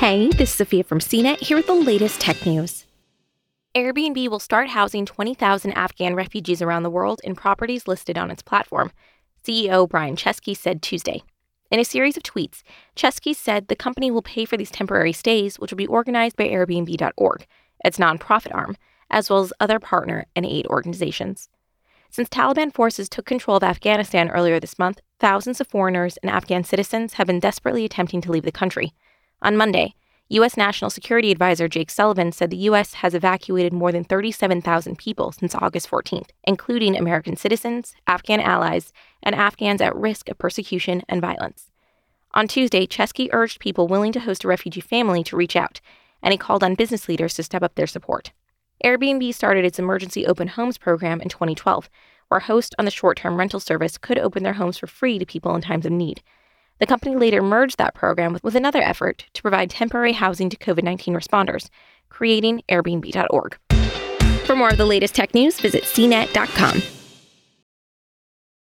Hey, this is Sophia from CNET here with the latest tech news. Airbnb will start housing 20,000 Afghan refugees around the world in properties listed on its platform, CEO Brian Chesky said Tuesday. In a series of tweets, Chesky said the company will pay for these temporary stays, which will be organized by Airbnb.org, its nonprofit arm, as well as other partner and aid organizations. Since Taliban forces took control of Afghanistan earlier this month, thousands of foreigners and Afghan citizens have been desperately attempting to leave the country. On Monday, U.S. National Security Advisor Jake Sullivan said the U.S. has evacuated more than 37,000 people since August 14th, including American citizens, Afghan allies, and Afghans at risk of persecution and violence. On Tuesday, Chesky urged people willing to host a refugee family to reach out, and he called on business leaders to step up their support. Airbnb started its emergency open homes program in 2012, where hosts on the short term rental service could open their homes for free to people in times of need. The company later merged that program with, another effort to provide temporary housing to COVID 19 responders, creating Airbnb.org. For more of the latest tech news, visit cnet.com.